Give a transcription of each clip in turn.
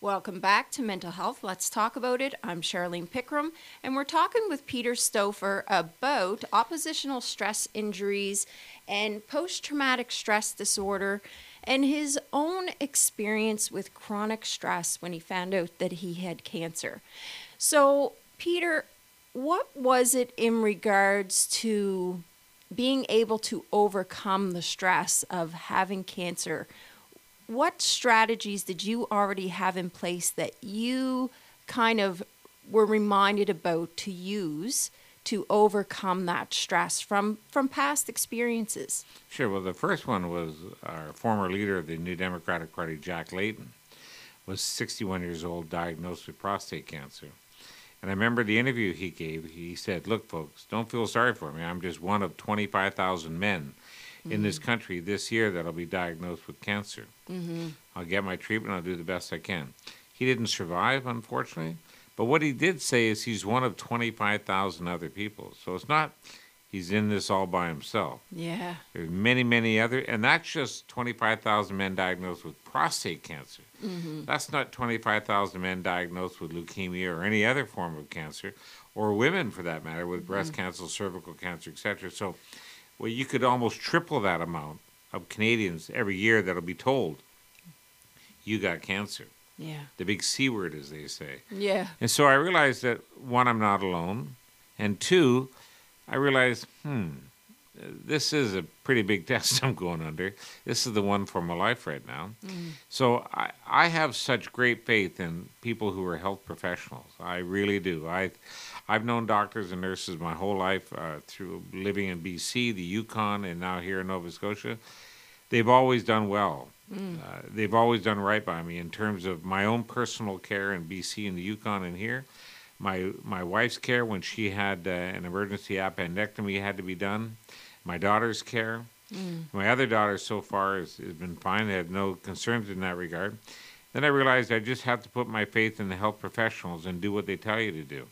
Welcome back to Mental Health. Let's talk about it. I'm Charlene Pickram, and we're talking with Peter Stoffer about operational stress injuries and post traumatic stress disorder and his own experience with chronic stress when he found out that he had cancer. So, Peter, what was it in regards to being able to overcome the stress of having cancer? What strategies did you already have in place that you kind of were reminded about to use to overcome that stress from from past experiences? Sure. Well, the first one was our former leader of the New Democratic Party, Jack Layton, was 61 years old, diagnosed with prostate cancer. And I remember the interview he gave. He said, "Look, folks, don't feel sorry for me. I'm just one of 25,000 men. In this country this year that'll be diagnosed with cancer. Mm-hmm. I'll get my treatment. I'll do the best I can. He didn't survive, unfortunately. But what he did say is he's one of 25,000 other people. So it's not he's in this all by himself. Yeah. There's many, many other, and that's just 25,000 men diagnosed with prostate cancer. Mm-hmm. That's not 25,000 men diagnosed with leukemia or any other form of cancer, or women for that matter with breast mm-hmm. cancer, cervical cancer, etc. So well, you could almost triple that amount of Canadians every year that'll be told you got cancer. Yeah. The big C word, as they say. Yeah. And so I realized that one, I'm not alone, and two, I realized, hmm, this is a pretty big test I'm going under. This is the one for my life right now. Mm. So I, I have such great faith in people who are health professionals. I really do. I I've known doctors and nurses my whole life uh, through living in BC, the Yukon, and now here in Nova Scotia. They've always done well. Mm. Uh, they've always done right by me in terms of my own personal care in BC and the Yukon and here. My my wife's care when she had uh, an emergency appendectomy had to be done. My daughter's care. Mm. My other daughter so far has, has been fine. They had no concerns in that regard. Then I realized I just have to put my faith in the health professionals and do what they tell you to do.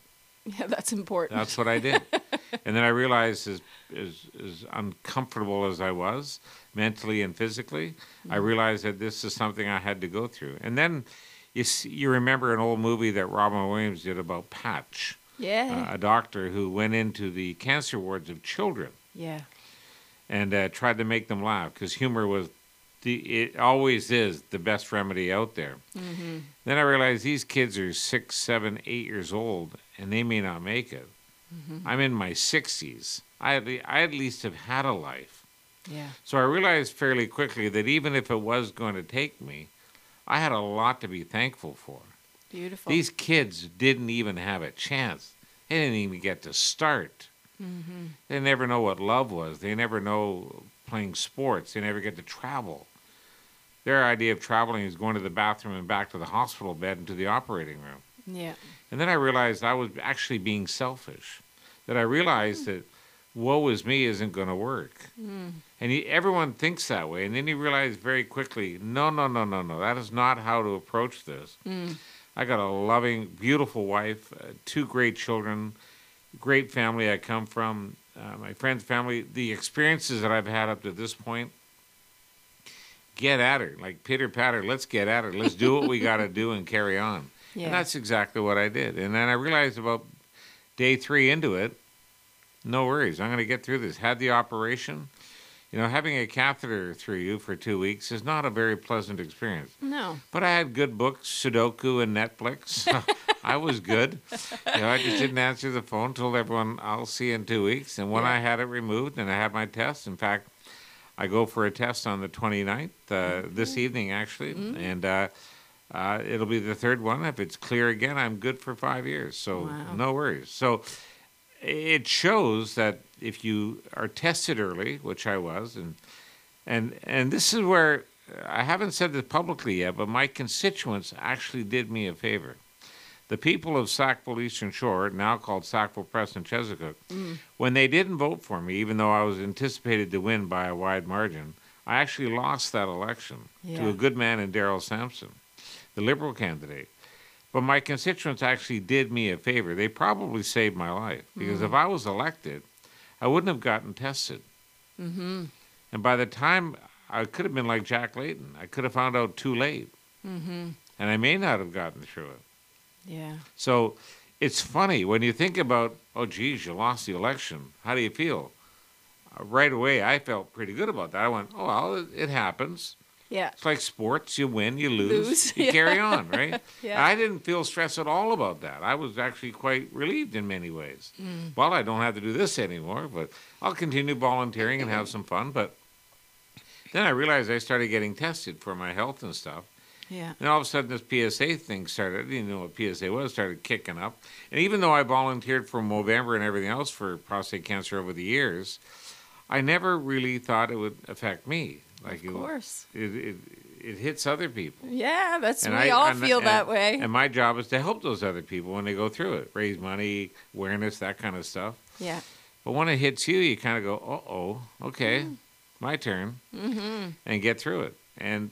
Yeah, that's important. That's what I did. and then I realized, as, as, as uncomfortable as I was, mentally and physically, mm-hmm. I realized that this is something I had to go through. And then you see, you remember an old movie that Robin Williams did about Patch. Yeah. Uh, a doctor who went into the cancer wards of children. Yeah. And uh, tried to make them laugh because humor was the it always is the best remedy out there. Mm-hmm. Then I realized these kids are six, seven, eight years old, and they may not make it. Mm-hmm. I'm in my 60s. I at, le- I at least have had a life. Yeah. So I realized fairly quickly that even if it was going to take me, I had a lot to be thankful for. Beautiful. These kids didn't even have a chance. They didn't even get to start. Mm-hmm. They never know what love was. They never know playing sports. They never get to travel. Their idea of traveling is going to the bathroom and back to the hospital bed and to the operating room. Yeah. And then I realized I was actually being selfish. That I realized that woe is me isn't going to work. Mm. And he, everyone thinks that way. And then you realize very quickly no, no, no, no, no. That is not how to approach this. Mm. I got a loving, beautiful wife, uh, two great children, great family I come from, uh, my friend's family. The experiences that I've had up to this point, get at her. Like pitter patter, let's get at her. Let's do what we got to do and carry on. Yeah. And that's exactly what I did. And then I realized about day three into it, no worries. I'm going to get through this. Had the operation. You know, having a catheter through you for two weeks is not a very pleasant experience. No. But I had good books, Sudoku and Netflix. I was good. You know, I just didn't answer the phone, told everyone I'll see you in two weeks. And when yeah. I had it removed and I had my test, in fact, I go for a test on the 29th, uh, mm-hmm. this evening actually. Mm-hmm. And, uh, uh, it'll be the third one. If it's clear again, I'm good for five years. So wow. no worries. So it shows that if you are tested early, which I was, and and and this is where I haven't said this publicly yet, but my constituents actually did me a favor. The people of Sackville Eastern Shore, now called Sackville Preston Chezzetcook, mm. when they didn't vote for me, even though I was anticipated to win by a wide margin, I actually lost that election yeah. to a good man in Darrell Samson the Liberal candidate. But my constituents actually did me a favor. They probably saved my life because mm-hmm. if I was elected, I wouldn't have gotten tested. Mm-hmm. And by the time I could have been like Jack Layton, I could have found out too late. Mm-hmm. and I may not have gotten through it. Yeah. So it's funny when you think about, oh, geez, you lost the election. How do you feel? Uh, right away, I felt pretty good about that. I went, oh, well, it, it happens. Yeah. It's like sports. You win, you lose, Lose, you yeah. carry on, right? Yeah. I didn't feel stressed at all about that. I was actually quite relieved in many ways. Mm. Well, I don't have to do this anymore, but I'll continue volunteering and have some fun. But then I realized I started getting tested for my health and stuff. Yeah. And all of a sudden, this PSA thing started. I didn't know what PSA was. Started kicking up. And even though I volunteered for Movember and everything else for prostate cancer over the years, I never really thought it would affect me. Like Of course. it, it, it hits other people. Yeah, that's And we I- all and- feel and- that way. And my job is to help those other people when they go through it, raise money, awareness, that kind of stuff. yeah. But when it hits you, you kind of go, "Uh oh, okay, my turn," Mm-hmm. and get through it. And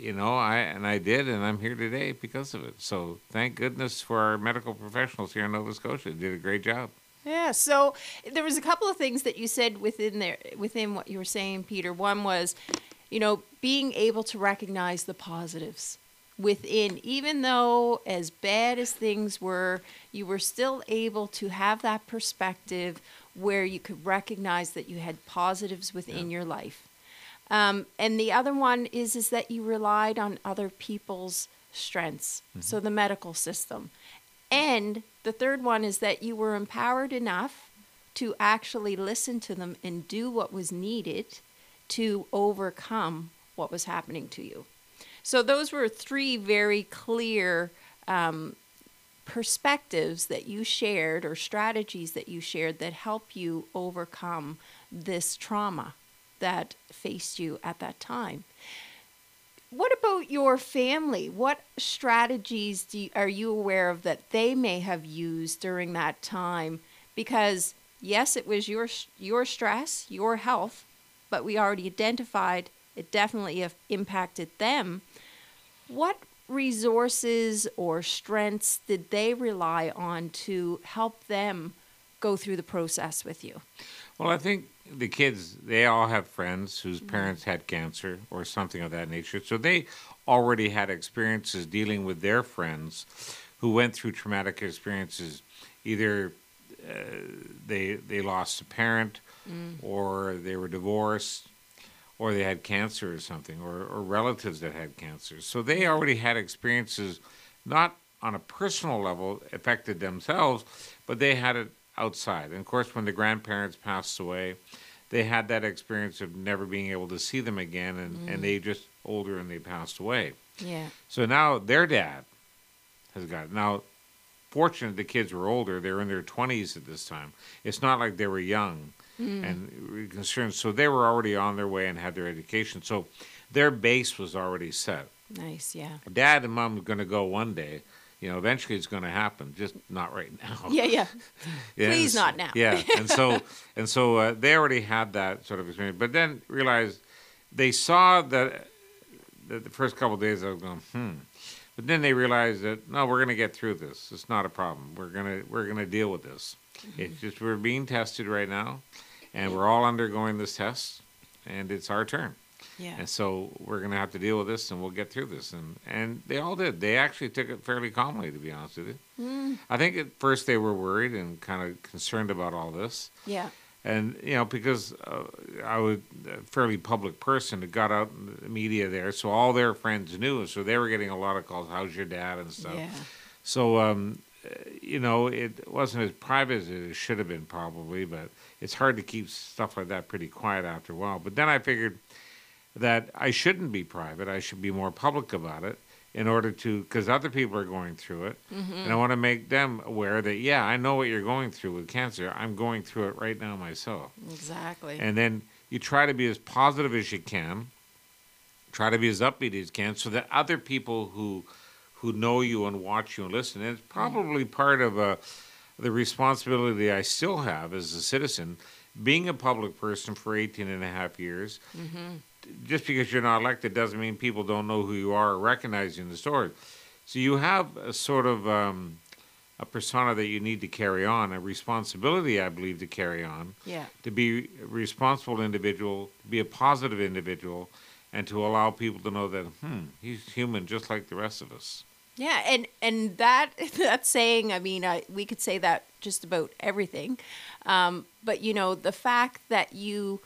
you know, I and I did, and I'm here today because of it. So thank goodness for our medical professionals here in Nova Scotia. They did a great job. Yeah. So there was a couple of things that you said within there, within what you were saying, Peter. One was, you know, being able to recognize the positives within, even though as bad as things were, you were still able to have that perspective where you could recognize that you had positives within your life. Um, and the other one is is that you relied on other people's strengths, so the medical system. And the third one is that you were empowered enough to actually listen to them and do what was needed to overcome what was happening to you. So those were three very clear um, perspectives that you shared or strategies that you shared that help you overcome this trauma that faced you at that time. What about your family? What strategies you, are you aware of that they may have used during that time? Because yes, it was your your stress, your health, but we already identified it definitely impacted them. What resources or strengths did they rely on to help them go through the process with you? Well, I think the kids, they all have friends whose parents had cancer or something of that nature. So they already had experiences dealing with their friends who went through traumatic experiences. Either uh, they, they lost a parent, or they were divorced, or they had cancer or something, or, or relatives that had cancer. So they already had experiences, not on a personal level, affected themselves, but they had it outside. And of course, when the grandparents passed away, they had that experience of never being able to see them again, and, and mm. they just older and they passed away. Yeah. So now their dad has got it. Now, fortunate the kids were older; they were in their twenties at this time. It's not like they were young mm. and concerned. So they were already on their way and had their education. So their base was already set. Nice. Yeah. Dad and mom are going to go one day. You know, eventually it's going to happen, just not right now. Yeah. Yeah. Yeah, Please not now. Yeah, and so and so uh, they already had that sort of experience, but then realized they saw that, that the first couple of days I was going, hmm, but then they realized that no, we're going to get through this. It's not a problem. We're gonna we're gonna deal with this. Mm-hmm. It's just we're being tested right now, and we're all undergoing this test, and it's our turn. Yeah. And so we're going to have to deal with this, and we'll get through this. And and they all did. They actually took it fairly calmly, to be honest with you. Mm. I think at first they were worried and kind of concerned about all this, Yeah. and you know because uh, I was a fairly public person, it got out in the media there, so all their friends knew, so they were getting a lot of calls. How's your dad and stuff. Yeah. So, um, you know, it wasn't as private as it should have been, probably, but it's hard to keep stuff like that pretty quiet after a while. But then I figured that I shouldn't be private, I should be more public about it in order to, because other people are going through it. Mm-hmm. And I want to make them aware that, yeah, I know what you're going through with cancer. I'm going through it right now myself. Exactly. And then you try to be as positive as you can, try to be as upbeat as you can, so that other people who who know you and watch you and listen, and it's mm-hmm. probably part of uh, the responsibility I still have as a citizen, being a public person for 18 and a half years. Mm-hmm. Just because you're not elected doesn't mean people don't know who you are or recognize you in the story. So you have a sort of um, a persona that you need to carry on, a responsibility, I believe, to carry on yeah. to be a responsible individual, to be a positive individual, and to allow people to know that, hmm, he's human just like the rest of us. Yeah, and and that that saying, I mean, I, we could say that just about everything, um, but you know, the fact that you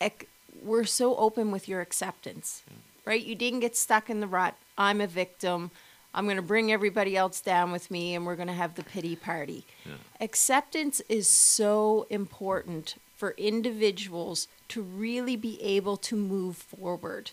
ec- were so open with your acceptance, right? You didn't get stuck in the rut. I'm a victim. I'm going to bring everybody else down with me, and we're going to have the pity party. Acceptance is so important for individuals to really be able to move forward.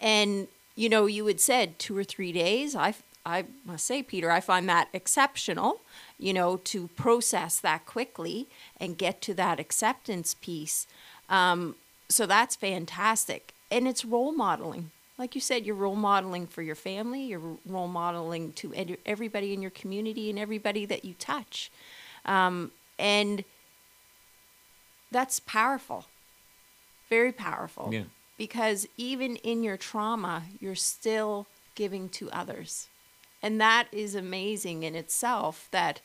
And you know, you had said two or three days. I I must say, Peter, I find that exceptional. You know, to process that quickly and get to that acceptance piece. Um, so that's fantastic, and it's role modeling. Like you said, you're role modeling for your family. You're role modeling to ed- everybody in your community and everybody that you touch, um, and that's powerful. Very powerful. Yeah. Because even in your trauma, you're still giving to others. And that is amazing in itself that,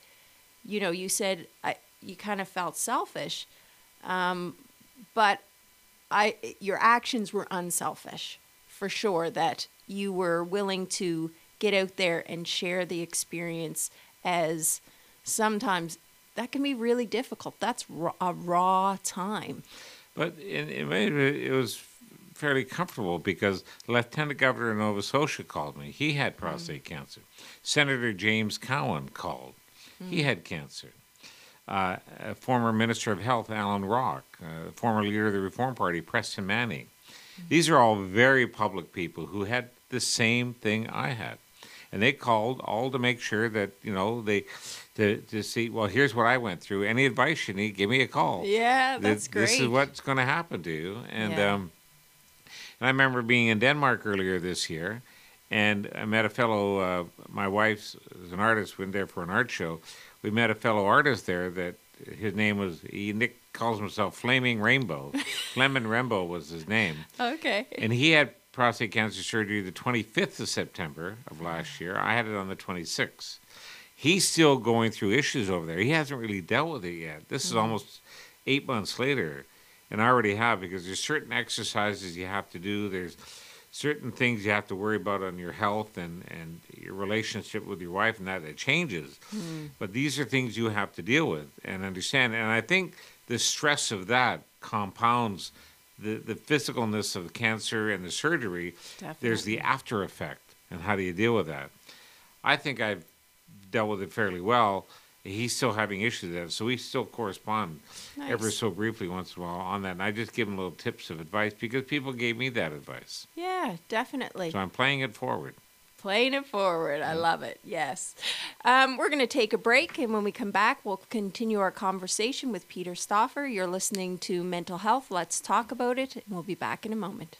you know, you said I, you kind of felt selfish, um, but I, your actions were unselfish for sure, that you were willing to get out there and share the experience as sometimes that can be really difficult. That's raw, a raw time. But in, in ways, it was fairly comfortable because Lieutenant Governor Nova Scotia called me. He had prostate mm. cancer. Senator James Cowan called. He mm. had cancer. Uh, a former Minister of Health, Allan Rock, uh, former leader of the Reform Party, Preston Manning. These are all very public people who had the same thing I had. And they called all to make sure that, you know, they to, to see, well, here's what I went through. Any advice you need, give me a call. Yeah, Th- that's This is what's going to happen to you. And Yeah. um, and I remember being in Denmark earlier this year, and I met a fellow. Uh, my wife's is an artist. Went there for an art show. We met a fellow artist there that his name was he Nick calls himself Flaming Rainbow. Fleming Rainbow was his name, Okay. and he had prostate cancer surgery the 25th of September of last year. I had it on the 26th. He's still going through issues over there. He hasn't really dealt with it yet. This is mm-hmm. almost eight months later, and I already have because there's certain exercises you have to do. There's certain things you have to worry about on your health and, and your relationship with your wife and that it changes. Hmm. But these are things you have to deal with and understand. And I think the stress of that compounds the, the physicalness of the cancer and the surgery. There's the after effect. And how do you deal with that? I think I've dealt with it fairly well. He's still having issues with that, so we still correspond ever so briefly once in a while on that. And I just give him little tips of advice because people gave me that advice. Yeah, definitely. So I'm playing it forward. Playing it forward. I love it. Yes. Um, we're going to take a break, and when we come back, we'll continue our conversation with Peter Stoffer. You're listening to Mental Health. Let's talk about it, and we'll be back in a moment.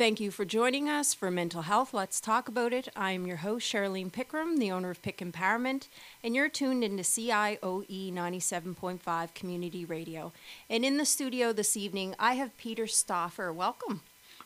Thank you for joining us for Mental Health. Let's talk about it. I'm your host, Charlene Pickram, the owner of Pick Empowerment, and you're tuned into CIOE 97.5 Community Radio. And in the studio this evening, I have Peter Stoffer. Welcome.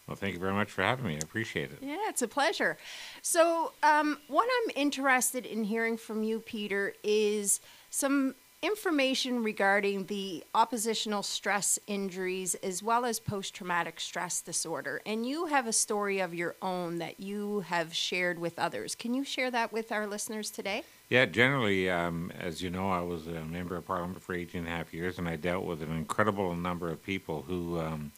Well, thank you very much for having me. I appreciate it. Yeah, it's a pleasure. So, um, what I'm interested in hearing from you, Peter, is some information regarding the oppositional stress injuries as well as post traumatic stress disorder. And you have a story of your own that you have shared with others. Can you share that with our listeners today? Yeah, generally, um, as you know, I was a member of parliament for 18 and a half years, and I dealt with an incredible number of people who, um,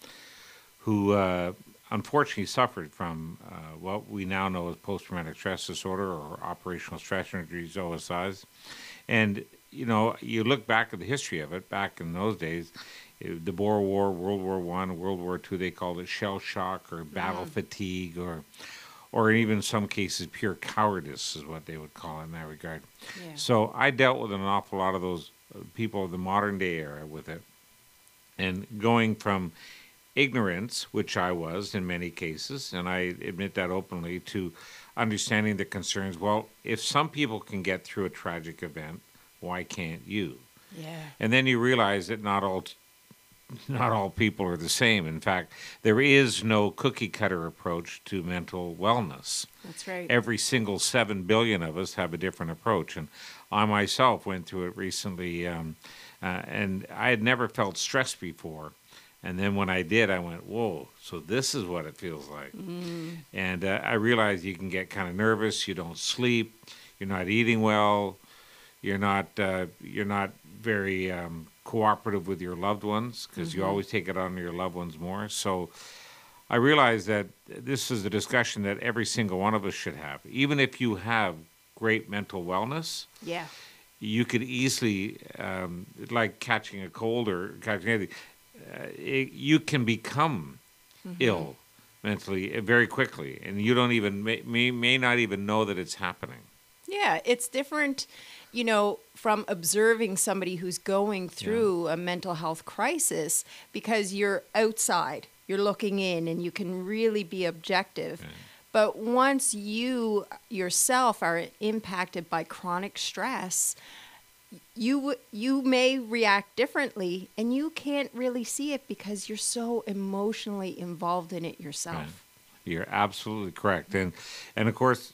who uh, unfortunately suffered from uh, what we now know as post-traumatic stress disorder or operational stress injuries, OSIs. And, you know, you look back at the history of it, back in those days, the Boer War, World War One, World War Two, they called it shell shock or battle fatigue or or even in some cases pure cowardice is what they would call it in that regard. Yeah. So I dealt with an awful lot of those uh, people of the modern day era with it, and going from ignorance, which I was in many cases, and I admit that openly, to understanding the concerns. Well, if some people can get through a tragic event, why can't you? Yeah. And then you realize that not all t- not all people are the same. In fact, there is no cookie cutter approach to mental wellness. That's right. Every single seven billion of us have a different approach, and I myself went through it recently, um, uh, and I had never felt stressed before. And then when I did, I went, "Whoa! So this is what it feels like." Mm. And uh, I realized you can get kind of nervous. You don't sleep. You're not eating well. You're not. Uh, you're not very um, cooperative with your loved ones because you always take it on your loved ones more. So I realize that this is a discussion that every single one of us should have. Even if you have great mental wellness, yeah. you could easily, um, like catching a cold or catching anything, uh, it, you can become ill mentally uh, very quickly, and you don't even may, may may not even know that it's happening. Yeah, it's different, you know, from observing somebody who's going through a mental health crisis because you're outside, you're looking in, and you can really be objective. But once you yourself are impacted by chronic stress, you you may react differently and you can't really see it because you're so emotionally involved in it yourself. Right. You're absolutely correct, and and of course,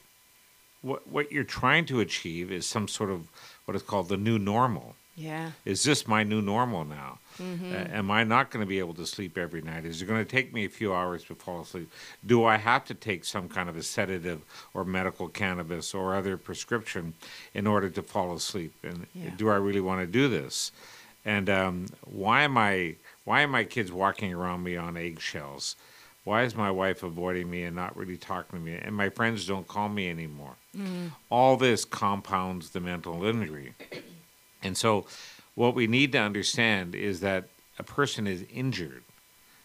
what what you're trying to achieve is some sort of what is called the new normal. Yeah. Is this my new normal now? Uh, am I not going to be able to sleep every night? Is it going to take me a few hours to fall asleep? Do I have to take some kind of a sedative or medical cannabis or other prescription in order to fall asleep? And Yeah. do I really want to do this? And um, why am I? Why are my kids walking around me on eggshells? Why is my wife avoiding me and not really talking to me? And my friends don't call me anymore. Mm-hmm. All this compounds the mental injury. And so, what we need to understand is that a person is injured.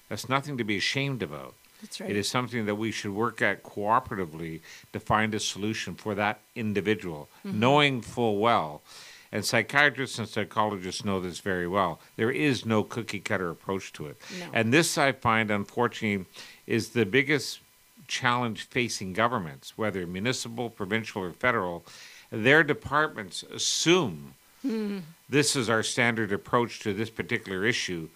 That's nothing to be ashamed about. That's right. It is something that we should work at cooperatively to find a solution for that individual, mm-hmm. knowing full well. And psychiatrists and psychologists know this very well. There is no cookie cutter approach to it. No. And this, I find, unfortunately, is the biggest challenge facing governments, whether municipal, provincial, or federal. Their departments assume hmm. this is our standard approach to this particular issue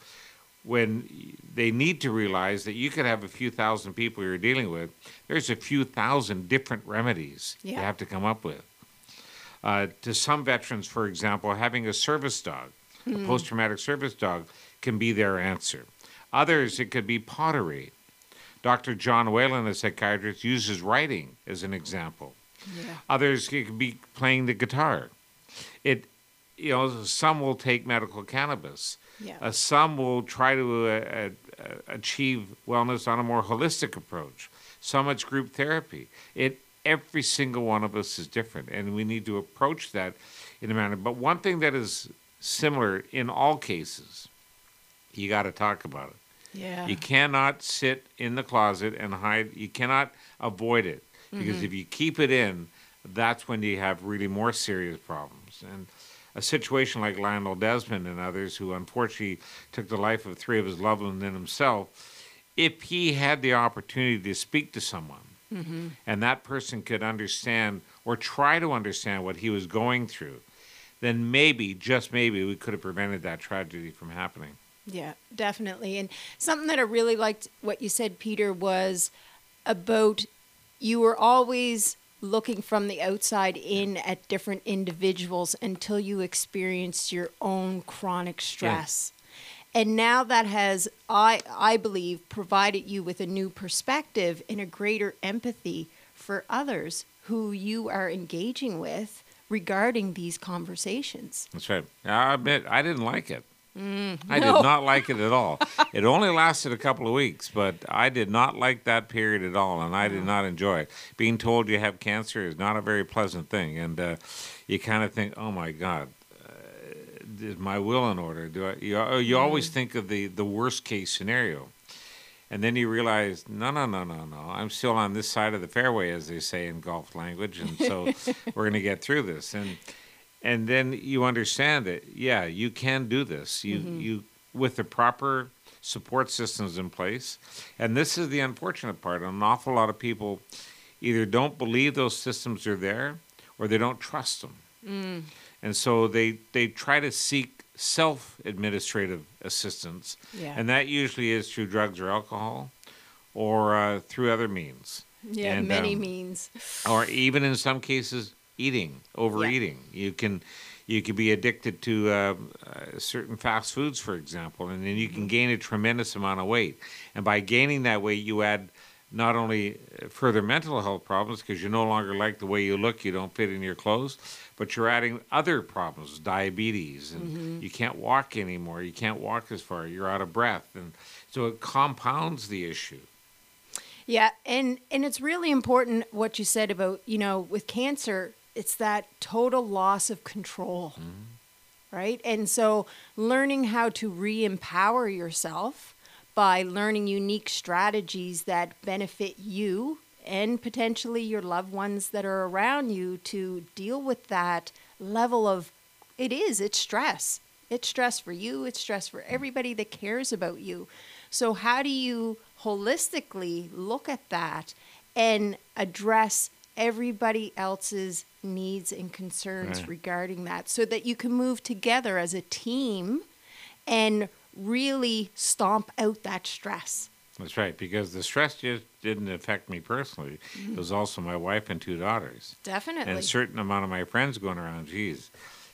when they need to realize that you could have a few thousand people you're dealing with. There's a few thousand different remedies you have to come up with. Uh, to some veterans, for example, having a service dog, a post traumatic service dog, can be their answer. Others, it could be pottery. Dr. John Whalen, a psychiatrist, uses writing as an example. yeah. Others, it could be playing the guitar. It, you know, some will take medical cannabis. Yeah. Uh, some will try to uh, uh, uh, achieve wellness on a more holistic approach. Some it's group therapy. It every single one of us is different, and we need to approach that in a manner. But one thing that is similar in all cases, you got to talk about it. Yeah. You cannot sit in the closet and hide. You cannot avoid it because mm-hmm. if you keep it in, that's when you have really more serious problems. And a situation like Lionel Desmond and others, who unfortunately took the life of three of his loved ones and himself, if he had the opportunity to speak to someone Mm-hmm. and that person could understand or try to understand what he was going through, then maybe, just maybe, we could have prevented that tragedy from happening. Yeah, definitely. And something that I really liked what you said, Peter, was about you were always looking from the outside in at different individuals until you experienced your own chronic stress. And now that has, I, I believe, provided you with a new perspective and a greater empathy for others who you are engaging with regarding these conversations. That's right. I admit I didn't like it. I no. did not like it at all. it only lasted a couple of weeks, but I did not like that period at all, and I did not enjoy it. Being told you have cancer is not a very pleasant thing, and uh, you kind of think, "Oh my God, is my will in order?" Do I? You, uh, you always think of the the worst case scenario, and then you realize, no, no, no, no, no. I'm still on this side of the fairway, as they say in golf language, and so we're going to get through this. And and then you understand that, yeah, you can do this. You you with the proper support systems in place. And this is the unfortunate part. An awful lot of people either don't believe those systems are there, or they don't trust them. And so they they try to seek self administrative assistance. Yeah. And that usually is through drugs or alcohol or uh, through other means. Yeah, And, many um, means. or even in some cases eating overeating you can you can be addicted to uh, uh, certain fast foods for example and then you can gain a tremendous amount of weight and by gaining that weight you add not only uh, further mental health problems because you no longer like the way you look you don't fit in your clothes but you're adding other problems diabetes and you can't walk anymore you can't walk as far you're out of breath and so it compounds the issue. Yeah, and and it's really important what you said about you know with cancer, it's that total loss of control, right? And so learning how to re-empower yourself by learning unique strategies that benefit you and potentially your loved ones that are around you to deal with that level of it is it's stress it's stress for you it's stress for everybody that cares about you so how do you holistically look at that and address everybody else's needs and concerns Right. regarding that so that you can move together as a team and really stomp out that stress That's right, because the stress just didn't affect me personally. It was also my wife and two daughters. definitely And a certain amount of my friends going around, geez,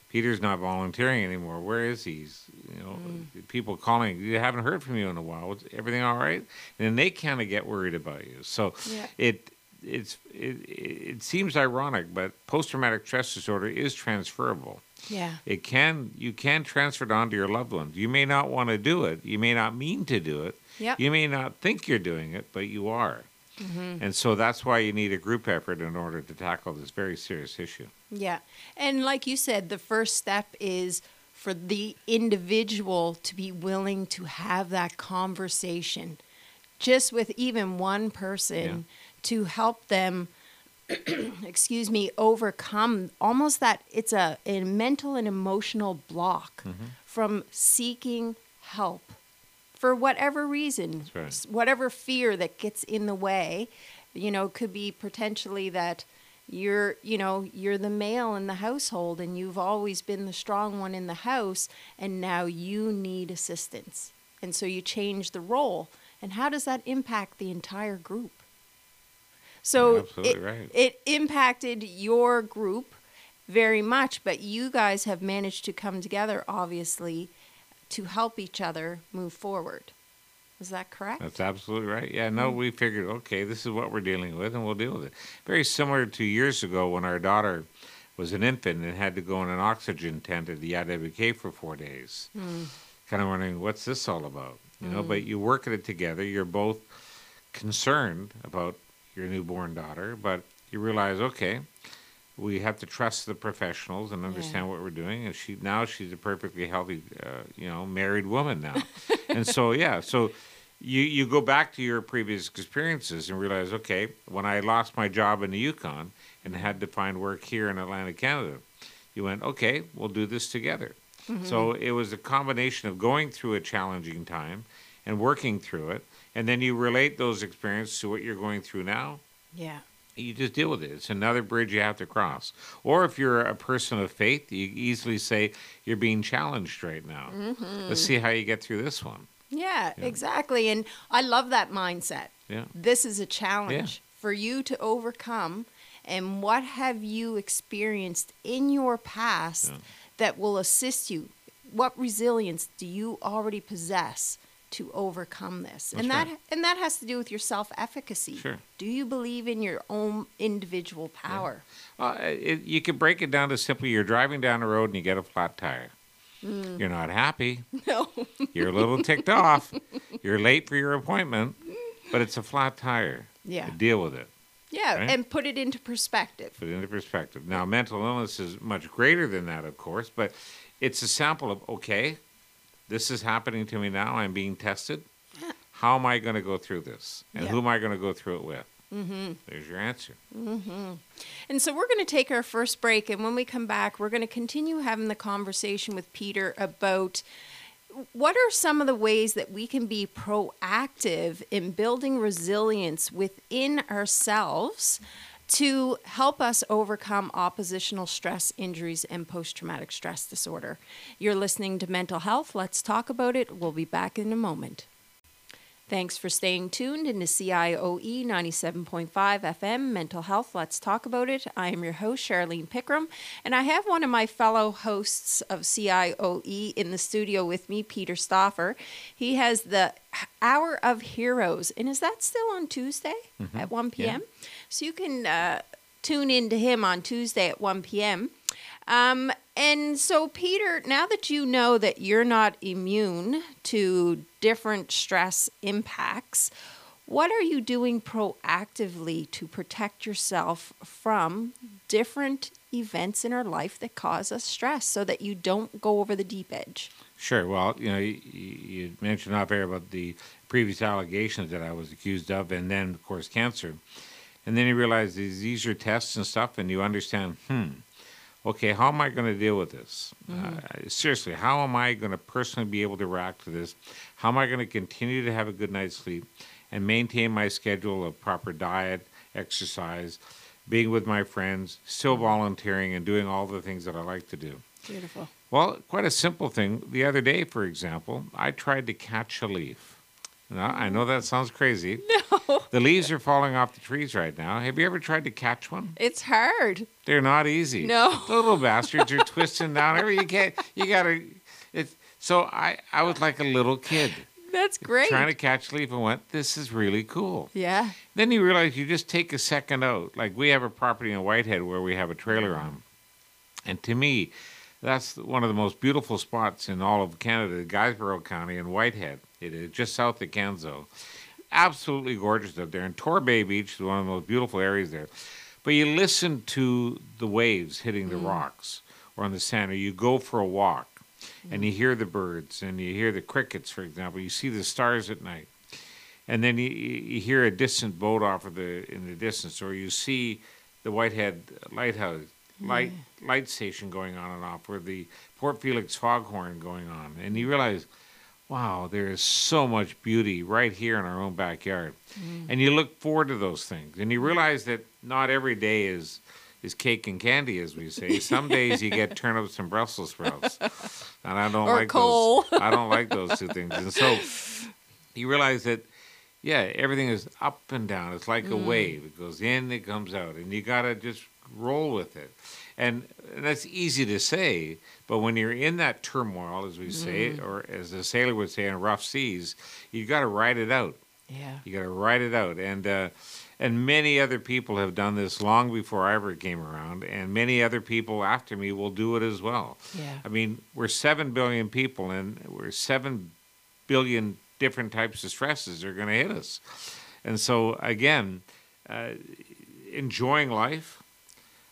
Peter's not volunteering anymore. Where is he? He's, You know, mm. people calling, you haven't heard from you in a while. Is everything all right? And then they kind of get worried about you. So Yeah. it it's it, it seems ironic, but post traumatic stress disorder is transferable. Yeah It can you can transfer it onto your loved ones. You may not want to do it. You may not mean to do it. Yep. You may not think you're doing it, but you are. Mm-hmm. And so that's why you need a group effort in order to tackle this very serious issue. Yeah. And like you said, the first step is for the individual to be willing to have that conversation just with even one person to help them excuse me overcome almost that it's a, a mental and emotional block mm-hmm. from seeking help for whatever reason right. whatever fear that gets in the way. You know could be potentially that you're you know you're the male in the household and you've always been the strong one in the house and now you need assistance. And so you change the role. And how does that impact the entire group so it, right. it impacted your group very much but you guys have managed to come together obviously to help each other move forward is that correct That's absolutely right. Yeah, no, hmm. we figured, okay, this is what we're dealing with, and we'll deal with it. Very similar to years ago when our daughter was an infant and had to go in an oxygen tent at the IWK for four days. Hmm. Kind of wondering, what's this all about? You know, but hmm. you work at it together. You're both concerned about your newborn daughter, but you realize, okay, we have to trust the professionals and understand what we're doing. And she now she's a perfectly healthy, uh, you know, married woman now. and so yeah, so you you go back to your previous experiences and realize, okay, when I lost my job in the Yukon and had to find work here in Atlantic Canada, you went, okay, we'll do this together. So it was a combination of going through a challenging time and working through it, and then you relate those experiences to what you're going through now yeah you just deal with it. It's another bridge you have to cross. Or if you're a person of faith, you easily say you're being challenged right now. Mm-hmm. Let's see how you get through this one. Yeah, exactly. And I love that mindset. Yeah. This is a challenge for you to overcome. And what have you experienced in your past Yeah. that will assist you? What resilience do you already possess to overcome this? and that right. and that has to do with your self-efficacy. Sure. Do you believe in your own individual power? Well, it, you can break it down to simply you're driving down the road and you get a flat tire. Mm. You're not happy. No. You're a little ticked off. You're late for your appointment, but it's a flat tire. Yeah. Deal with it. yeah, Right. and put it into perspective. put it into perspective. Now, mental illness is much greater than that, of course, but it's a sample of okay, this is happening to me now. I'm being tested. How am I going to go through this? And Yeah. who am I going to go through it with? Mm-hmm. There's your answer. And so we're going to take our first break. And when we come back, we're going to continue having the conversation with Peter about what are some of the ways that we can be proactive in building resilience within ourselves to help us overcome operational stress injuries and post traumatic stress disorder. You're listening to Mental Health. Let's talk about it. We'll be back in a moment. Thanks for staying tuned into CIOE 97.5 FM Mental Health. Let's talk about it. I am your host, Charlene Pickram, and I have one of my fellow hosts of CIOE in the studio with me, Peter Stoffer. He has the Hour of Heroes, and is that still on Tuesday Mm-hmm. at 1 p.m.? So you can uh, tune in to him on Tuesday at 1 p.m. Um, and so, Peter, now that you know that you're not immune to different stress impacts, what are you doing proactively to protect yourself from different events in our life that cause us stress so that you don't go over the deep edge? Sure. Well, you know, you, you mentioned off air about the previous allegations that I was accused of, and then, of course, cancer. And then you realize these, these are tests and stuff, and you understand, hmm, okay, how am I going to deal with this? Uh, seriously, how am I going to personally be able to react to this? How am I going to continue to have a good night's sleep and maintain my schedule of proper diet, exercise, being with my friends, still volunteering, and doing all the things that I like to do? Beautiful. Well, quite a simple thing. The other day, for example, I tried to catch a leaf. Now, I know that sounds crazy. No, The leaves are falling off the trees right now. Have you ever tried to catch one? it's hard. They're not easy. No. The little bastards are twisting down every you can't you gotta it's so I, I was like a little kid That's great. trying to catch a leaf and went, This is really cool. yeah. Then you realize you just take a second out. Like we have a property in Whitehead where we have a trailer on. And to me, that's one of the most beautiful spots in all of Canada, Guysborough County and Whitehead. It is just south of Canso. Absolutely gorgeous up there. And Torbay Beach is one of the most beautiful areas there. But you listen to the waves hitting the mm. rocks or on the sand, or you go for a walk and you mm. hear the birds and you hear the crickets, for example. You see the stars at night and then you, you hear a distant boat off of the in the distance, or you see the Whitehead lighthouse light light station going on and off, or the Port Felix foghorn going on, and you realize, wow, there is so much beauty right here in our own backyard, mm. and you look forward to those things, and you realize that not every day is is cake and candy, as we say. Some days you get turnips and Brussels sprouts, and I don't Or like coal. those. I don't like those two things, and so you realize that yeah, everything is up and down. It's like a mm. wave. It goes in, it comes out, and you gotta just roll with it. And, and that's easy to say, but when you're in that turmoil, as we say, or as a sailor would say, in rough seas, you've got to ride it out. Yeah. You got to ride it out, and uh, and many other people have done this long before I ever came around, and many other people after me will do it as well. Yeah. I mean, we're seven billion people, and we're seven billion different types of stresses are going to hit us. And so, again, uh, enjoying life,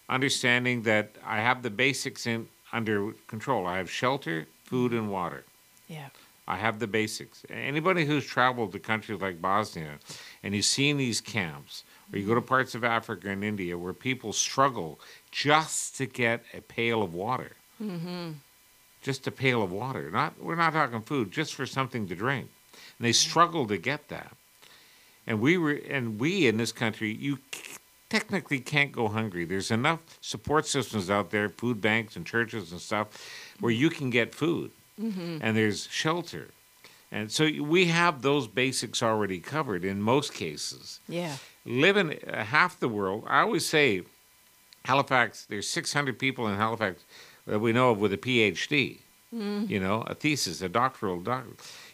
understanding that I have the basics in under control. I have shelter, food, and water. Yeah. I have the basics. Anybody who's traveled to countries like Bosnia and you've seen these camps, or you go to parts of Africa and India where people struggle just to get a pail of water. Mm-hmm. Just a pail of water. Not we're not talking food, just for something to drink. And they struggle to get that. And we were, and we in this country, you technically can't go hungry. There's enough support systems out there, food banks and churches and stuff, where you can get food, and there's shelter, and so we have those basics already covered in most cases. Yeah. Live in uh, half the world. I always say, Halifax. There's 600 people in Halifax that we know of with a PhD. You know, a thesis, a doctoral doctor.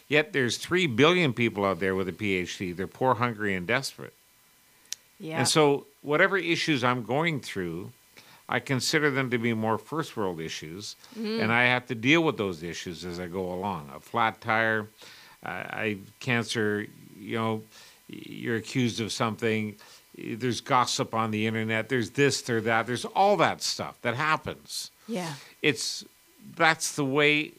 Yet there's three billion people out there with a PhD. They're poor, hungry, and desperate. Yeah. And so, whatever issues I'm going through, I consider them to be more first world issues, and I have to deal with those issues as I go along. A flat tire, uh, I cancer, you know, you're accused of something. There's gossip on the internet. There's this, there's that. There's all that stuff that happens. yeah. It's that's the way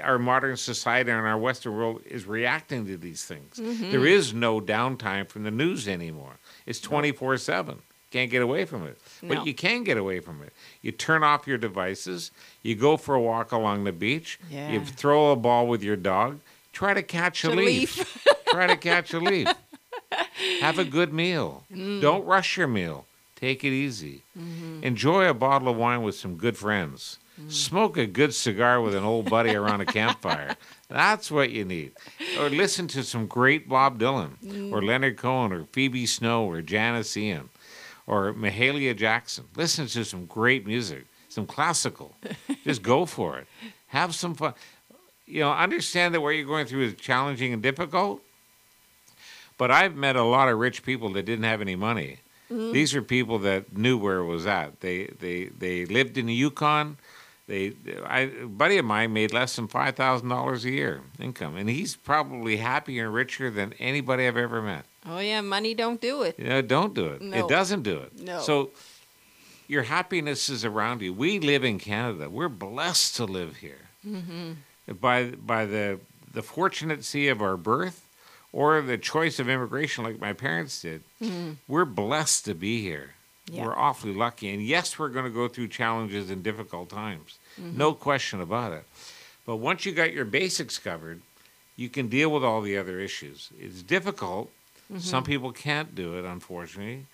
our modern society and our Western world is reacting to these things. Mm-hmm. There is no downtime from the news anymore. It's 24 7. Can't get away from it. No. But you can get away from it. You turn off your devices, you go for a walk along the beach, yeah. you throw a ball with your dog, try to catch a, A leaf. try to catch a leaf. Have a good meal. Mm. Don't rush your meal. Take it easy. Mm-hmm. Enjoy a bottle of wine with some good friends. Smoke a good cigar with an old buddy around a campfire. That's what you need. Or listen to some great Bob Dylan, or mm. Leonard Cohen, or Phoebe Snow, or Janis Ian, or Mahalia Jackson. Listen to some great music, some classical. Just go for it. Have some fun. You know, understand that what you're going through is challenging and difficult. But I've met a lot of rich people that didn't have any money. Mm. These are people that knew where it was at. They they they lived in the Yukon. They, I, a buddy of mine made less than five thousand dollars a year income, and he's probably happier and richer than anybody I've ever met. Oh yeah, money don't do it. You know, don't do it. No. It doesn't do it. No. So your happiness is around you. We live in Canada. We're blessed to live here. Mm-hmm. By by the the fortunacy of our birth, or the choice of immigration, like my parents did. We're blessed to be here. Yeah. We're awfully lucky. And yes, we're going to go through challenges and difficult times. Mm-hmm. No question about it. But once you got your basics covered, you can deal with all the other issues. It's difficult. Mm-hmm. Some people can't do it, unfortunately.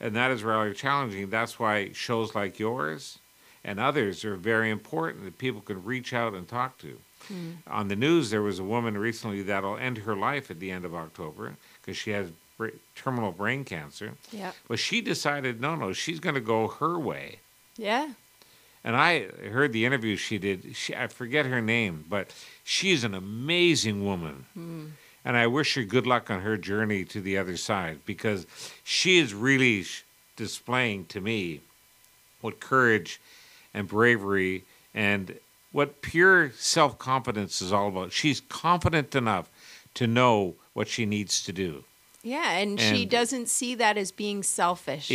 And that is rather challenging. That's why shows like yours and others are very important that people can reach out and talk to. Mm-hmm. On the news, there was a woman recently that'll end her life at the end of October because she has br- terminal brain cancer. Yeah. But she decided, no, no, she's going to go her way. Yeah. And I heard the interview she did. She, I forget her name, but she's an amazing woman. Hmm. And I wish her good luck on her journey to the other side because she is really displaying to me what courage and bravery and what pure self confidence is all about. She's confident enough to know what she needs to do. Yeah, and, she doesn't see that as being selfish.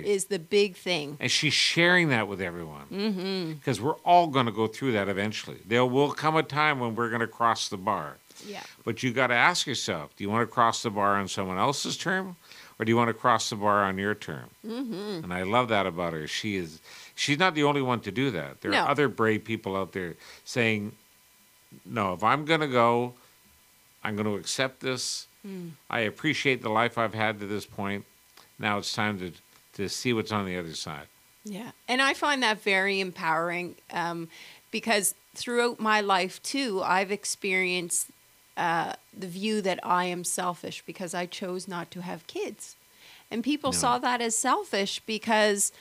Peter, is the big thing. and she's sharing that with everyone because we're all going to go through that eventually there will come a time when we're going to cross the bar Yeah. but you got to ask yourself do you want to cross the bar on someone else's term or do you want to cross the bar on your term mm-hmm. and i love that about her she is she's not the only one to do that there No. are other brave people out there saying no if i'm going to go i'm going to accept this i appreciate the life i've had to this point now it's time to to see what's on the other side Yeah, and I find that very empowering um, because throughout my life too, I've experienced uh, the view that I am selfish because I chose not to have kids, and people No. saw that as selfish because.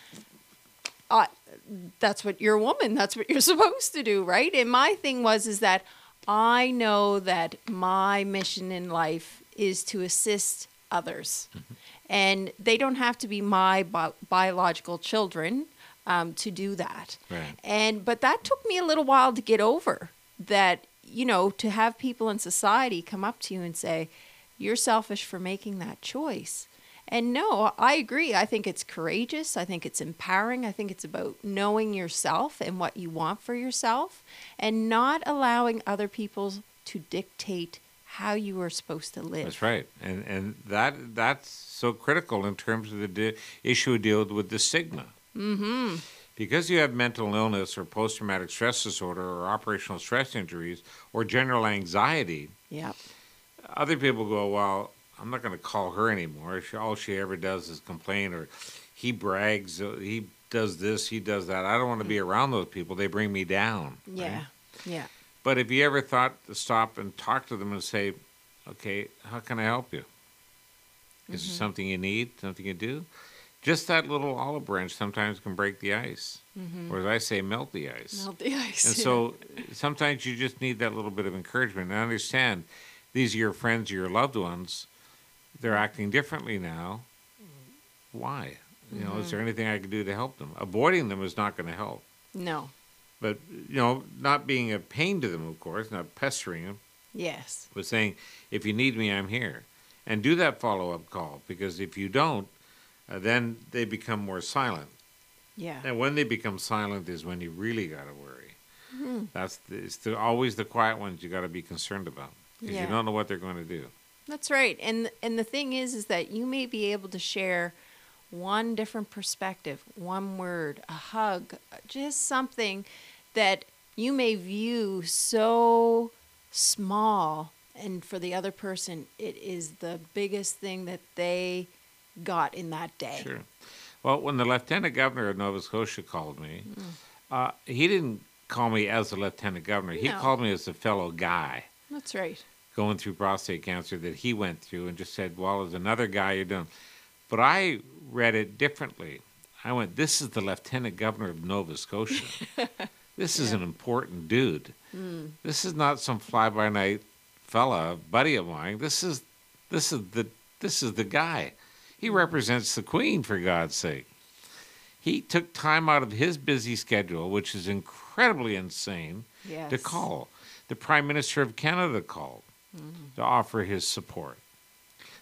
I, that's what you're a woman. That's what you're supposed to do, right? And my thing was is that I know that my mission in life is to assist others, and they don't have to be my bi- biological children um, to do that. Right. And but that took me a little while to get over that. You know, to have people in society come up to you and say, "You're selfish for making that choice." And no, I agree. I think it's courageous. I think it's empowering. I think it's about knowing yourself and what you want for yourself and not allowing other people to dictate how you are supposed to live. That's right, and and that that's so critical in terms of the di- issue dealt with the stigma. Mm-hmm. Because you have mental illness or post traumatic stress disorder or operational stress injuries or general anxiety, Yeah. other people go, "Well, I'm not going to call her anymore. She, all she ever does is complain, or he brags, uh, he does this, he does that. I don't want to be around those people. They bring me down." right? Yeah. But have you ever thought to stop and talk to them and say, okay, how can I help you? Is there mm-hmm. something you need, something you do? Just that little olive branch sometimes can break the ice, mm-hmm. or as I say, melt the ice. Melt the ice. And yeah. so sometimes you just need that little bit of encouragement. And understand these are your friends, your loved ones. They're acting differently now. Why? You know, is there mm-hmm. anything I can do to help them? Avoiding them is not going to help no. But you know, not being a pain to them, of course, not pestering them, Yes. but saying, "If you need me, I'm here," and do that follow-up call because if you don't, uh, then they become more silent, Yeah. and when they become silent is when you really got to worry. Mm-hmm. That's the, it's the, always the quiet ones you got to be concerned about because Yeah. you don't know what they're going to do. That's right. And and the thing is is that you may be able to share one different perspective, one word, a hug, just something that you may view so small and for the other person, it is the biggest thing that they got in that day. Sure. Well, when the lieutenant governor of Nova Scotia called me, Mm. uh, he didn't call me as the lieutenant governor. He called me as a fellow guy That's right. going through prostate cancer that he went through and just said, Well, as another guy, you're doing. But I read it differently. I went, This is the lieutenant governor of Nova Scotia. this is an important dude. Hmm. This is not some fly by night fella, buddy of mine. This is this is the this is the guy. He represents the queen for God's sake. He took time out of his busy schedule, which is incredibly insane, Yes. to call. The Prime Minister of Canada called to offer his support.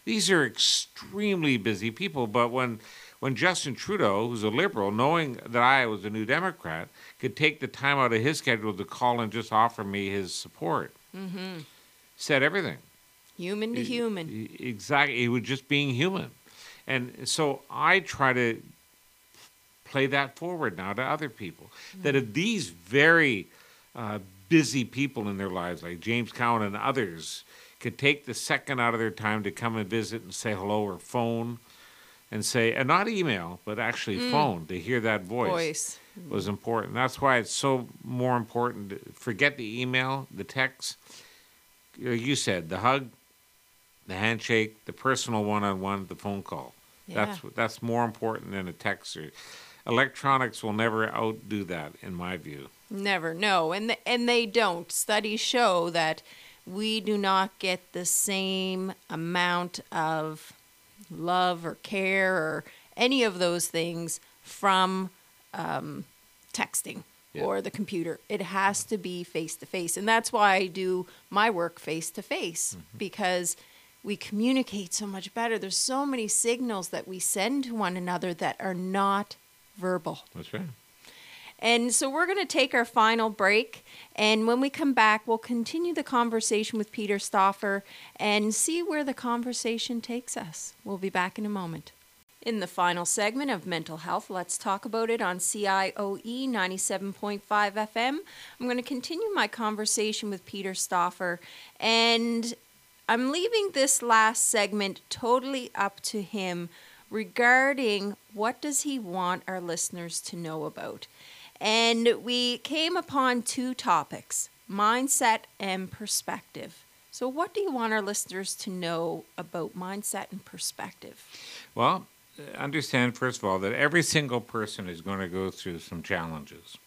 These are extremely busy people, but when when Justin Trudeau, who's a liberal, knowing that I was a new Democrat, could take the time out of his schedule to call and just offer me his support, said everything. Human to human. E- Exactly. It was just being human. And so I try to play that forward now to other people. That if these very uh, busy people in their lives, like James Cowan and others, could take the second out of their time to come and visit and say hello or phone and say, and not email, but actually mm. phone to hear that voice, Voice. was important. That's why it's so more important. To forget the email, the text. You said the hug, the handshake, the personal one-on-one, the phone call. That's Yeah. that's that's more important than a text. Or, electronics will never outdo that, in my view. Never, no, and th- and they don't. Studies show that we do not get the same amount of love or care or any of those things from um, texting Yeah. or the computer. It has to be face to face, and that's why I do my work face to face because we communicate so much better. There's so many signals that we send to one another that are not verbal. That's right. And so we're going to take our final break. And when we come back, we'll continue the conversation with Peter Stoffer and see where the conversation takes us. We'll be back in a moment. In the final segment of Mental Health, let's talk about it on CIOE 97.5 FM. I'm going to continue my conversation with Peter Stoffer. And I'm leaving this last segment totally up to him regarding what does he want our listeners to know about. And we came upon two topics, mindset and perspective. So what do you want our listeners to know about mindset and perspective? Well, understand first of all that every single person is going to go through some challenges.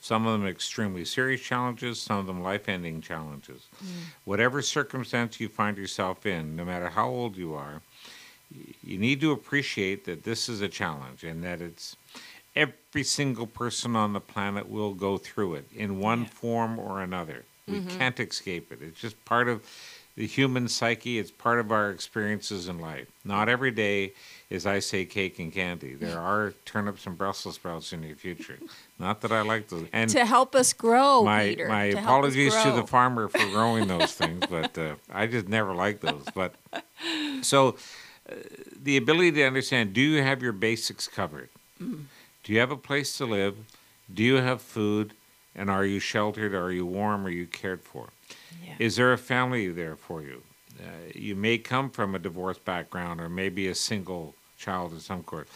Some of them extremely serious challenges, some of them life ending challenges. Mm. Whatever circumstance you find yourself in, no matter how old you are, you need to appreciate that this is a challenge and that it's every single person on the planet will go through it in one form or another. We can't escape it. It's just part of the human psyche, it's part of our experiences in life. Not every day is I say cake and candy. There are turnips and Brussels sprouts in your future. Not that I like those. And to help us grow, my Peter. my to apologies to the farmer for growing those things, but uh, I just never liked those. But so uh, the ability to understand: Do you have your basics covered? Mm. Do you have a place to live? Do you have food? And are you sheltered? Are you warm? Are you cared for? Yeah. Is there a family there for you? Uh, you may come from a divorced background or maybe a single child of some sort,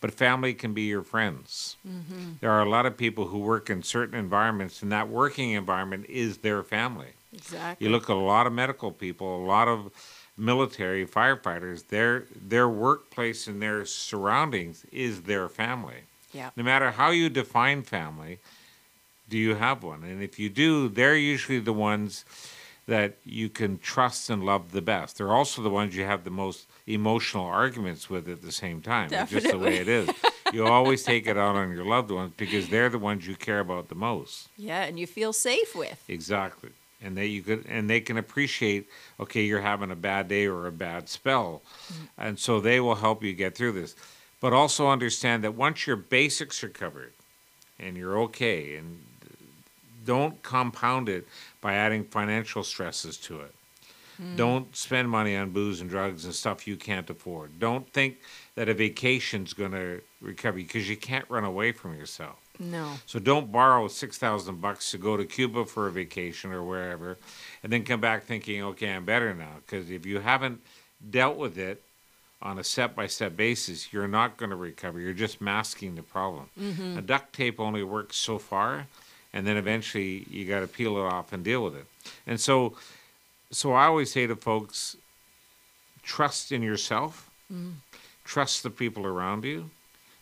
but family can be your friends. Mm-hmm. There are a lot of people who work in certain environments, and that working environment is their family. Exactly. You look at a lot of medical people, a lot of military firefighters, their their workplace and their surroundings is their family. Yeah. No matter how you define family, do you have one? And if you do, they're usually the ones that you can trust and love the best. They're also the ones you have the most emotional arguments with at the same time. It's just the way it is. You always take it out on your loved ones because they're the ones you care about the most. Yeah, and you feel safe with. Exactly. And they you could and they can appreciate, okay, you're having a bad day or a bad spell. Mm. And so they will help you get through this. But also understand that once your basics are covered and you're okay and don't compound it by adding financial stresses to it. Hmm. Don't spend money on booze and drugs and stuff you can't afford. Don't think that a vacation's going to recover you because you can't run away from yourself. No. So don't borrow six thousand bucks to go to Cuba for a vacation or wherever, and then come back thinking, okay, I'm better now. Because if you haven't dealt with it on a step-by-step basis, you're not going to recover. You're just masking the problem. Mm-hmm. A duct tape only works so far, and then eventually you got to peel it off and deal with it. And so, so I always say to folks, trust in yourself, mm-hmm. trust the people around you.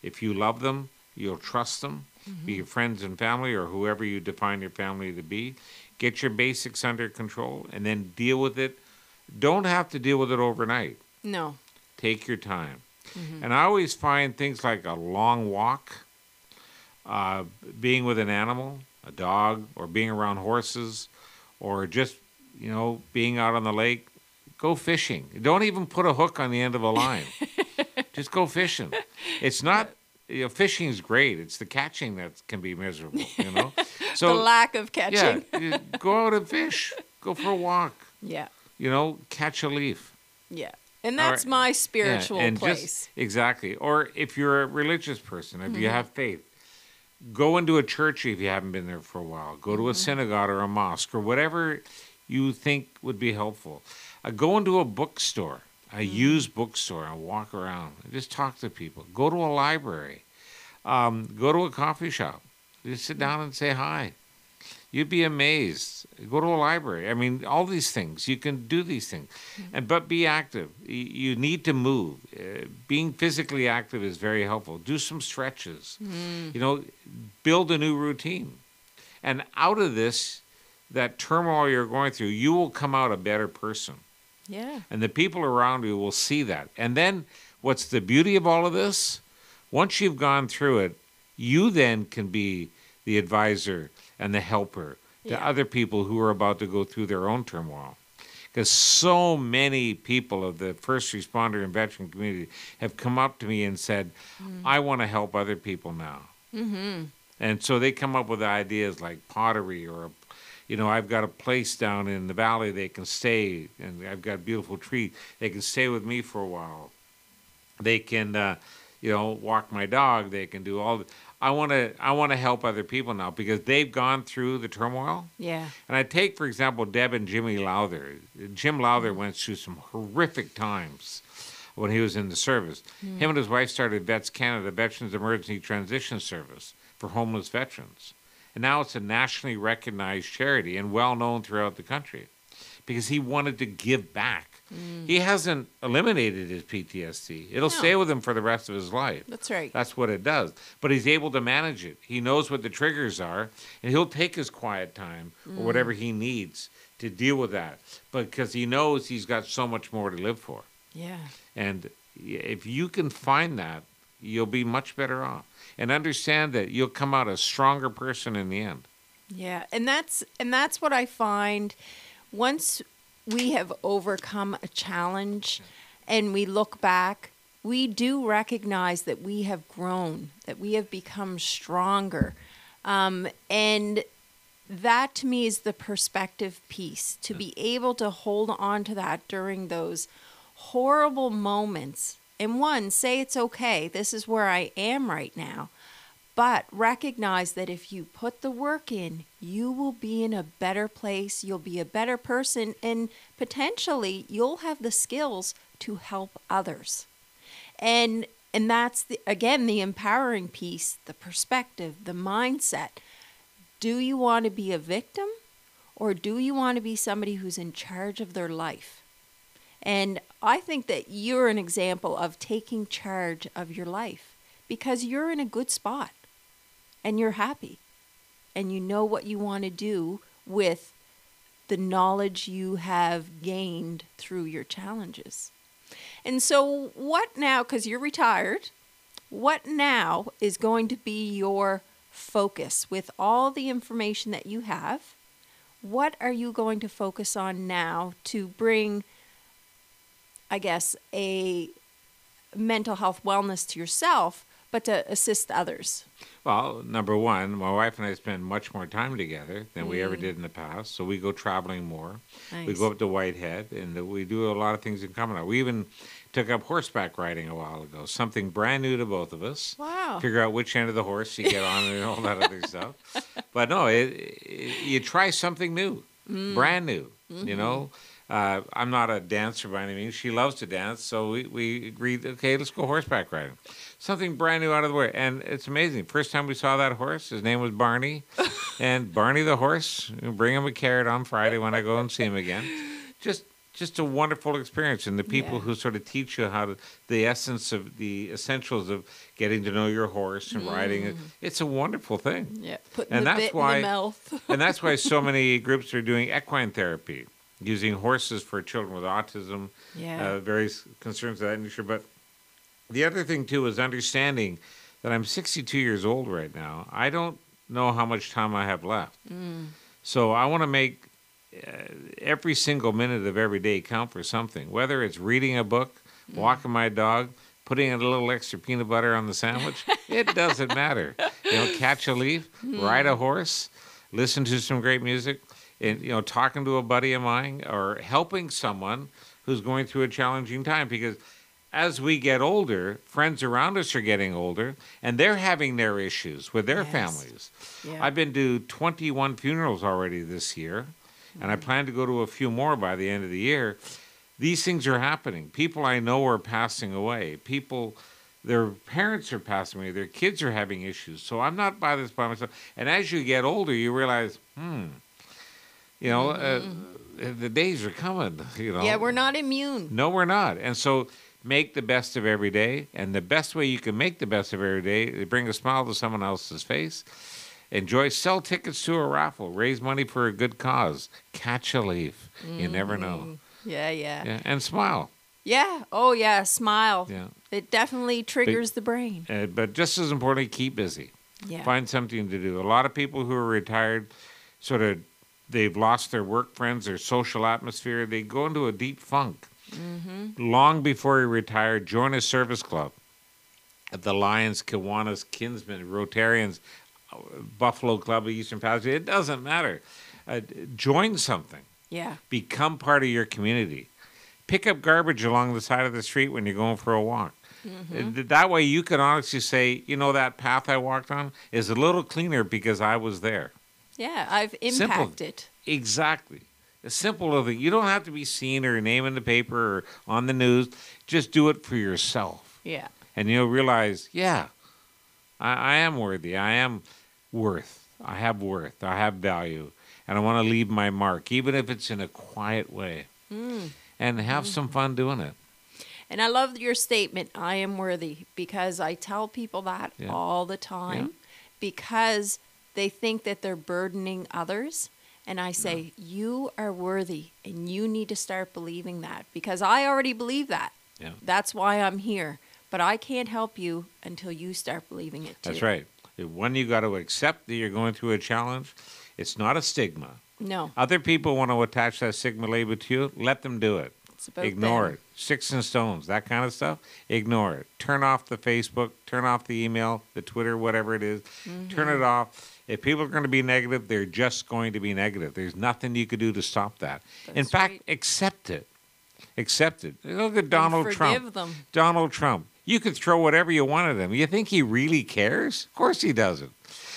If you love them, you'll trust them, mm-hmm. be your friends and family or whoever you define your family to be. Get your basics under control and then deal with it. Don't have to deal with it overnight. No. Take your time. And I always find things like a long walk, uh, being with an animal, a dog, or being around horses, or just, you know, being out on the lake. Go fishing. Don't even put a hook on the end of a line. just go fishing. It's not, you know, fishing is great. It's the catching that can be miserable, you know? So, the lack of catching. you go out and fish. Go for a walk. Yeah. You know, catch a leaf. Yeah. And that's right. my Yeah, spiritual and place. Just, exactly. Or if you're a religious person, if Mm-hmm. you have faith, go into a church if you haven't been there for a while. Go Mm-hmm. to a synagogue or a mosque or whatever you think would be helpful. Uh, go into a bookstore, a Mm-hmm. used bookstore, and walk around. Just talk to people. Go to a library. Um, go to a coffee shop. Just sit down and say hi. You'd be amazed. Go to a library. I mean, all these things. You can do these things, and but be active. You need to move. Uh, being physically active is very helpful. Do some stretches. You know, build a new routine, and out of this, that turmoil you're going through, you will come out a better person, yeah. and the people around you will see that. And then, what's the beauty of all of this? Once you've gone through it, you then can be the advisor and the helper to Yeah. other people who are about to go through their own turmoil. Because so many people of the first responder and veteran community have come up to me and said, I want to help other people now. Mm-hmm. And so they come up with ideas like pottery or, you know, I've got a place down in the valley they can stay, and I've got a beautiful tree. They can stay with me for a while they can uh, you know walk my dog they can do all the, i want to i want to help other people now because they've gone through the turmoil. Yeah. and i take for example deb and jimmy lowther. Jim lowther went through some horrific times when he was in the service. Hmm. Him and his wife started vets canada veterans emergency transition service for homeless veterans. And now it's a nationally recognized charity and well known throughout the country because he wanted to give back Mm. he hasn't eliminated his PTSD. It'll No. stay with him for the rest of his life. That's right. That's what it does. But he's able to manage it. He knows what the triggers are, and he'll take his quiet time or mm. whatever he needs to deal with that. But because he knows he's got so much more to live for. Yeah. And if you can find that, you'll be much better off. And understand that you'll come out a stronger person in the end. Yeah, and that's and that's what I find once we have overcome a challenge and we look back, we do recognize that we have grown, that we have become stronger. Um, and that to me is the perspective piece to be able to hold on to that during those horrible moments. And one, say it's okay, this is where I am right now. But recognize that if you put the work in, you will be in a better place, you'll be a better person, and potentially you'll have the skills to help others. And and that's the, again the empowering piece, the perspective, the mindset. Do you want to be a victim or do you want to be somebody who's in charge of their life? And I think that you're an example of taking charge of your life because you're in a good spot and you're happy and you know what you want to do with the knowledge you have gained through your challenges. And so, what now, because you're retired, what now is going to be your focus with all the information that you have? What are you going to focus on now to bring, I guess, a mental health wellness to yourself, but to assist others. Well, number one, my wife and I spend much more time together than we Mm. ever did in the past. So we go traveling more. We go up to Whitehead, and we do a lot of things in common. We even took up horseback riding a while ago, something brand new to both of us. Wow. Figure out which end of the horse you get on and all that other stuff. But no, it, it, you try something new, Mm. brand new. Mm-hmm. You know, uh, I'm not a dancer by any means. She loves to dance, so we, we agreed. Okay, let's go horseback riding. Something brand new out of the way, and it's amazing. First time we saw that horse, his name was Barney, and Barney the horse. Bring him a carrot on Friday when I go and see him again. Just just a wonderful experience, and the people Yeah. who sort of teach you how to the essence of the essentials of getting to know your horse and riding it. It's a wonderful thing. Yeah, putting And the that's bit why- in the mouth. and that's why so many groups are doing equine therapy, using horses for children with autism, Yeah. uh, various concerns of that nature. But the other thing too is understanding that I'm 62 years old right now. I don't know how much time I have left, mm. so I want to make uh, every single minute of every day count for something. Whether it's reading a book, mm. walking my dog. Putting a little extra peanut butter on the sandwich, it doesn't matter. You know, catch a leaf, hmm. ride a horse, listen to some great music, and you know, talking to a buddy of mine or helping someone who's going through a challenging time because as we get older, friends around us are getting older and they're having their issues with their Yes. families. Yeah. I've been to 21 funerals already this year, and I plan to go to a few more by the end of the year. These things are happening. People I know are passing away. People, their parents are passing away. Their kids are having issues. So I'm not by this by myself. And as you get older, you realize, hmm, you know, uh, the days are coming. You know, Mm-hmm. yeah, we're not immune. no, we're not. And so make the best of every day. And the best way you can make the best of every day is bring a smile to someone else's face. Enjoy, sell tickets to a raffle, raise money for a good cause, catch a leaf. You never know. Yeah, yeah, yeah. Yeah, and smile. Yeah. Oh, yeah. Smile. Yeah. It definitely triggers the brain. Uh, but just as importantly, keep busy. Yeah. Find something to do. A lot of people who are retired sort of they've lost their work friends, their social atmosphere. They go into a deep funk. Mm-hmm. Long before he retired, join a service club. At the Lions, Kiwanis, Kinsmen, Rotarians, Buffalo Club of Eastern Passage. It doesn't matter. Uh, join something. Yeah. Become part of your community. Pick up garbage along the side of the street when you're going for a walk. Mm-hmm. That way, you can honestly say, you know, that path I walked on is a little cleaner because I was there. Yeah. I've Simple. impacted. Exactly. A simple little thing. You don't have to be seen or name in the paper or on the news. Just do it for yourself. Yeah. And you'll realize, yeah, I, I am worthy. I am worth. I have worth. I have value. And I want to leave my mark, even if it's in a quiet way. Mm. And have some fun doing it. And I love your statement, I am worthy, because I tell people that Yeah. all the time because they think that they're burdening others. And I say, you are worthy and you need to start believing that because I already believe that. Yeah. That's why I'm here. But I can't help you until you start believing it too. That's right. One, you got to accept that you're going through a challenge. It's not a stigma. No, Other people want to attach that stigma label to you. Let them do it. it's about Ignore them. it. Sticks and stones, that kind of stuff. Ignore it. Turn off the Facebook, turn off the email, the Twitter, whatever it is. Turn Mm-hmm. it off. If people are going to be negative, they're just going to be negative. There's nothing you could do to stop that. In fact, right. accept it. Accept it. Look at Donald Trump. them. Donald Trump. You could throw whatever you want at him. You think he really cares? Of course he doesn't.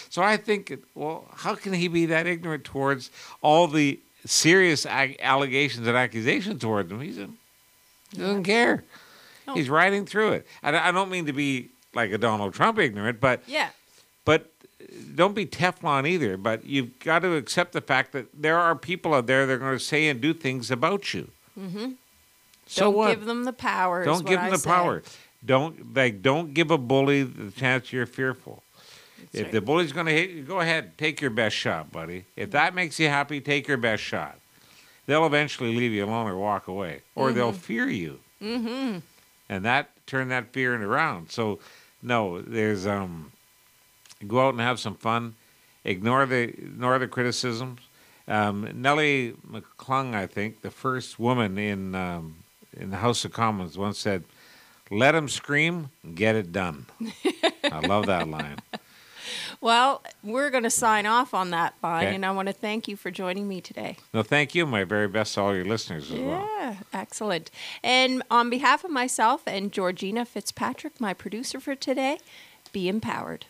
So I think, well, how can he be that ignorant towards all the serious ag- allegations and accusations towards him? He's a, he doesn't care. No. He's riding through it. And I I don't mean to be like a Donald Trump ignorant, but Yeah. but don't be Teflon either. But you've got to accept the fact that there are people out there that are going to say and do things about you. Mm-hmm. So Don't what? give them the power. Don't give I them the say. power. Don't like. Don't give a bully the chance you're fearful. That's if right. the bully's going to hit you, go ahead, take your best shot, buddy. If that makes you happy, take your best shot. They'll eventually leave you alone or walk away, or they'll fear you, Mm-hmm. and that turn that fear around. So, no, there's um, go out and have some fun. Ignore the ignore the criticisms. Um, Nellie McClung, I think, the first woman in um, in the House of Commons, once said, "Let them scream, get it done." I love that line. Well, we're going to sign off on that line, Okay. and I want to thank you for joining me today. No, thank you. My very best to all your listeners as well. Yeah, excellent. And on behalf of myself and Georgina Fitzpatrick, my producer for today, be empowered.